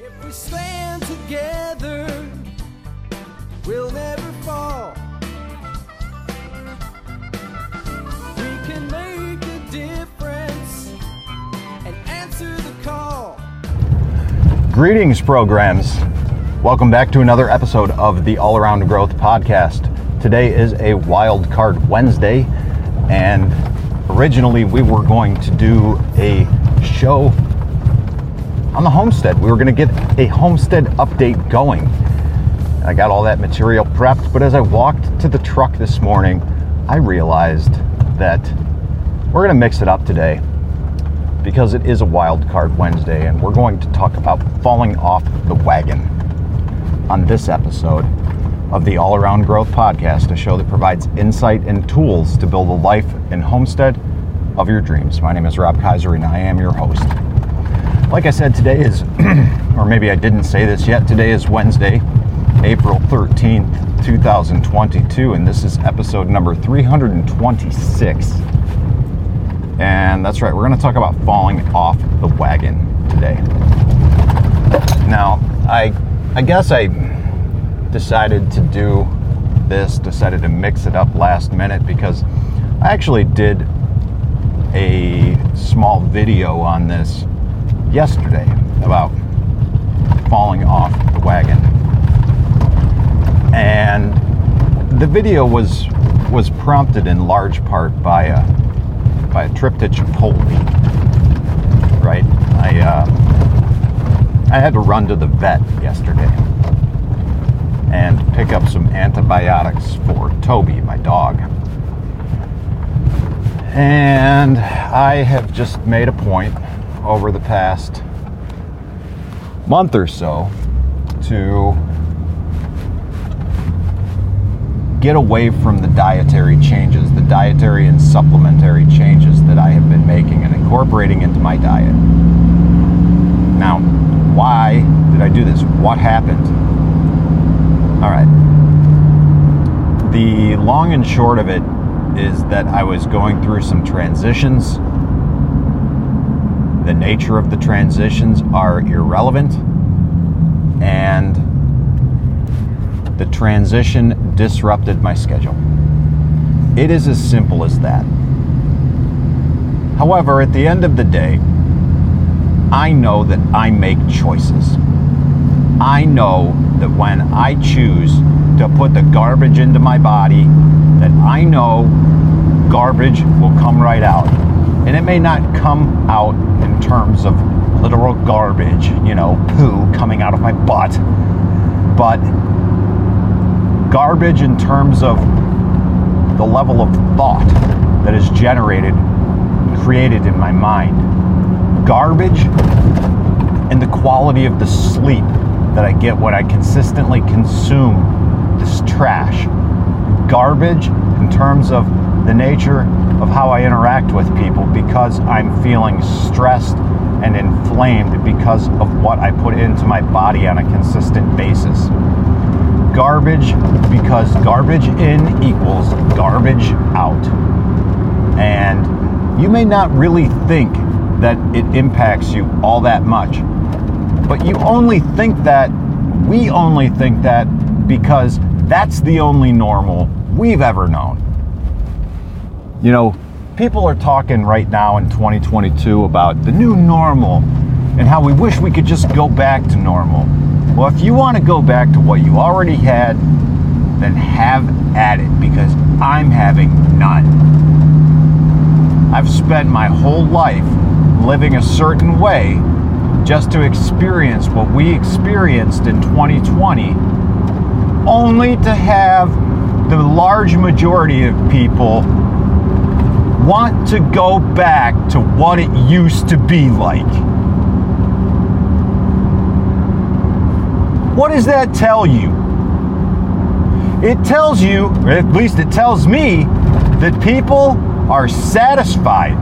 If we stand together, we'll never fall. We can make a difference and answer the call. Greetings, programs. Welcome back to another episode of the All Around Growth Podcast. Today is a Wild Card Wednesday, and originally we were going to do a show on the homestead. We were going to get a homestead update going. I got all that material prepped, but as I walked to the truck this morning, I realized that we're going to mix it up today because it is a wild card Wednesday and we're going to talk about falling off the wagon on this episode of the All Around Growth Podcast, a show that provides insight and tools to build a life and homestead of your dreams. My name is Rob Kaiser and I am your host. Like I said, today is, or maybe I didn't say this yet, today is Wednesday, April 13th, 2022, and this is episode number 326. And that's right, we're going to talk about falling off the wagon today. Now, I I guess I decided to do this, decided to mix it up last minute because I actually did a small video on this yesterday about falling off the wagon. And the video was was prompted in large part by a by a trip to Chipotle. Right? I uh, I had to run to the vet yesterday and pick up some antibiotics for Toby, my dog. And I have just made a point over the past month or so to get away from the dietary changes, the dietary and supplementary changes that I have been making and incorporating into my diet. Now, why did I do this? What happened? All right. The long and short of it is that I was going through some transitions. The nature of the transitions are irrelevant, and the transition disrupted my schedule. It is as simple as that. However, at the end of the day, I know that I make choices. I know that when I choose to put the garbage into my body, that I know garbage will come right out. And it may not come out in terms of literal garbage, you know, poo coming out of my butt, but garbage in terms of the level of thought that is generated created in my mind. Garbage and the quality of the sleep that I get when I consistently consume this trash. Garbage in terms of the nature of how I interact with people because I'm feeling stressed and inflamed because of what I put into my body on a consistent basis. Garbage because garbage in equals garbage out. And you may not really think that it impacts you all that much but you only think that, we only think that because that's the only normal we've ever known. You know, people are talking right now in 2022 about the new normal and how we wish we could just go back to normal. Well, if you want to go back to what you already had, then have at it because I'm having none. I've spent my whole life living a certain way just to experience what we experienced in 2020, only to have the large majority of people want to go back to what it used to be like. What does that tell you? It tells you, at least it tells me, that people are satisfied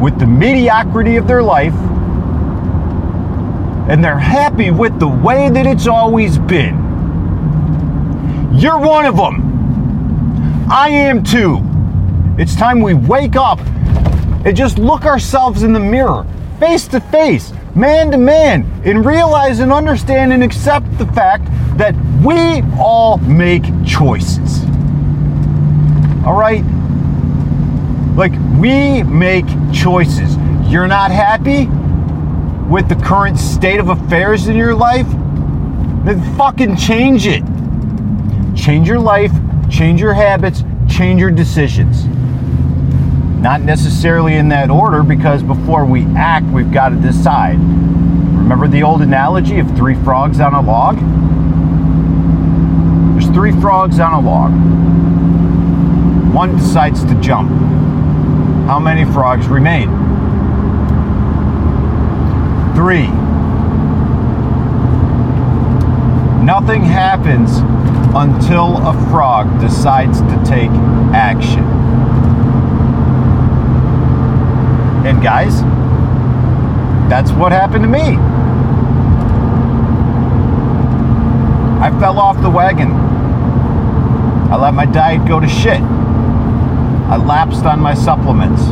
with the mediocrity of their life and they're happy with the way that it's always been. You're one of them. I am too. It's time we wake up and just look ourselves in the mirror, face to face, man to man and realize and understand and accept the fact that we all make choices. All right? Like, we make choices. You're not happy with the current state of affairs in your life? Then fucking change it. Change your life, change your habits, change your decisions. Not necessarily in that order because before we act, we've got to decide. Remember the old analogy of three frogs on a log? There's three frogs on a log. One decides to jump. How many frogs remain? Three. Nothing happens until a frog decides to take action. And guys, that's what happened to me. I fell off the wagon. I let my diet go to shit. I lapsed on my supplements.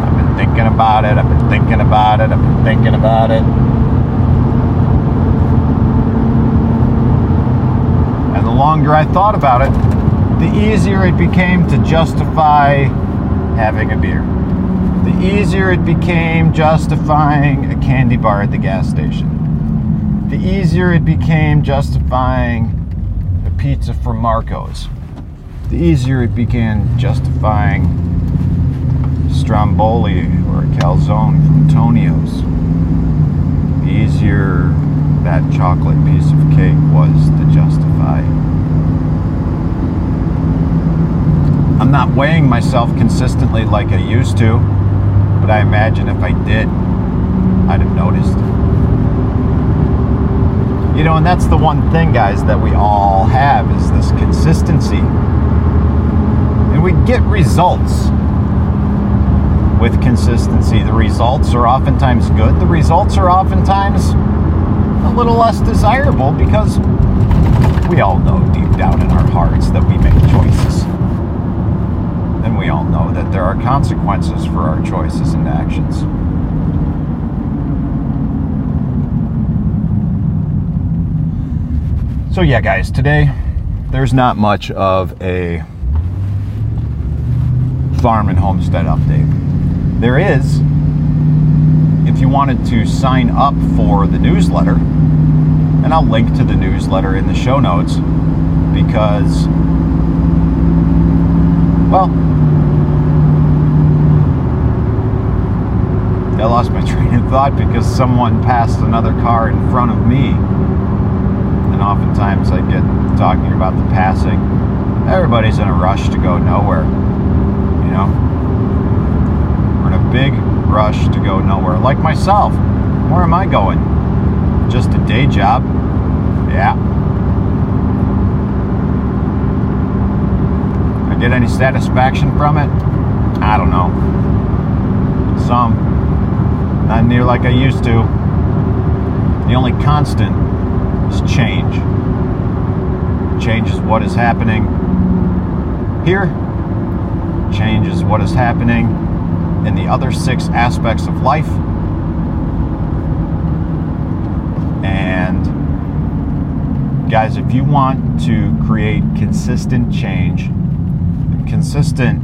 I've been thinking about it, I've been thinking about it, I've been thinking about it. And the longer I thought about it, the easier it became to justify having a beer. The easier it became justifying a candy bar at the gas station. The easier it became justifying a pizza from Marco's. The easier it began justifying Stromboli or a calzone from Tonio's. The easier that chocolate piece of cake was to justify. I'm not weighing myself consistently like I used to, but I imagine if I did, I'd have noticed. You know, and that's the one thing, guys, that we all have is this consistency. And we get results with consistency. The results are oftentimes good, the results are oftentimes a little less desirable because we all know deep down in our hearts that we make choices. All know that there are consequences for our choices and actions. So, yeah, guys, today there's not much of a farm and homestead update. There is, if you wanted to sign up for the newsletter, and I'll link to the newsletter in the show notes because, well, I lost my train of thought because someone passed another car in front of me. And oftentimes I get talking about the passing. Everybody's in a rush to go nowhere. You know? We're in a big rush to go nowhere. Like myself. Where am I going? Just a day job? Yeah. I get any satisfaction from it? I don't know. Some. Not near like I used to. The only constant is change. Change is what is happening here. Change is what is happening in the other six aspects of life. And guys, if you want to create consistent change, and consistent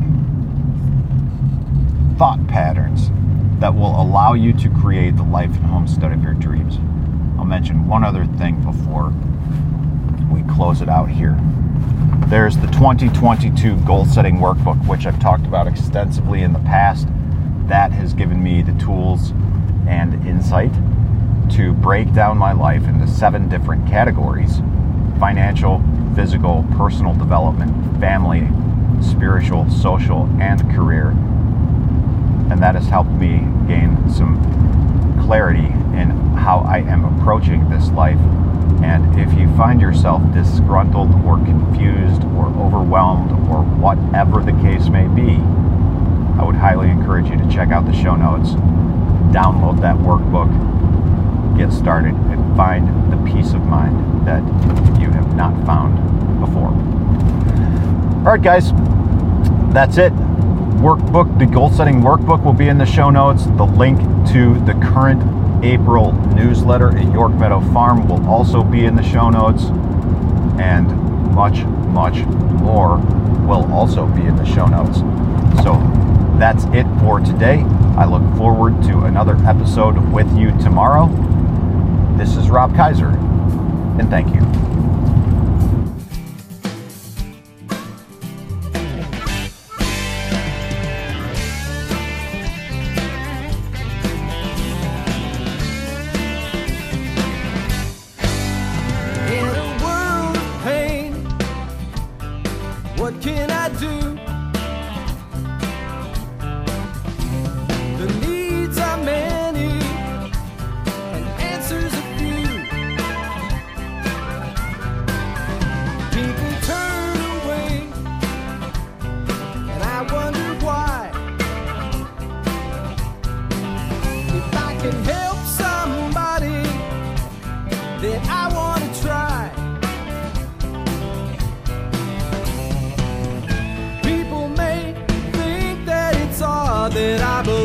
thought patterns that will allow you to create the life and homestead of your dreams. I'll mention one other thing before we close it out here. There's the 2022 goal setting workbook, which I've talked about extensively in the past. That has given me the tools and insight to break down my life into seven different categories financial, physical, personal development, family, spiritual, social, and career. And that has helped me gain some clarity in how I am approaching this life. And if you find yourself disgruntled or confused or overwhelmed or whatever the case may be, I would highly encourage you to check out the show notes, download that workbook, get started, and find the peace of mind that you have not found before. All right, guys, that's it workbook, the goal setting workbook will be in the show notes. The link to the current April newsletter at York Meadow Farm will also be in the show notes. And much, much more will also be in the show notes. So that's it for today. I look forward to another episode with you tomorrow. This is Rob Kaiser, and thank you. that I believe.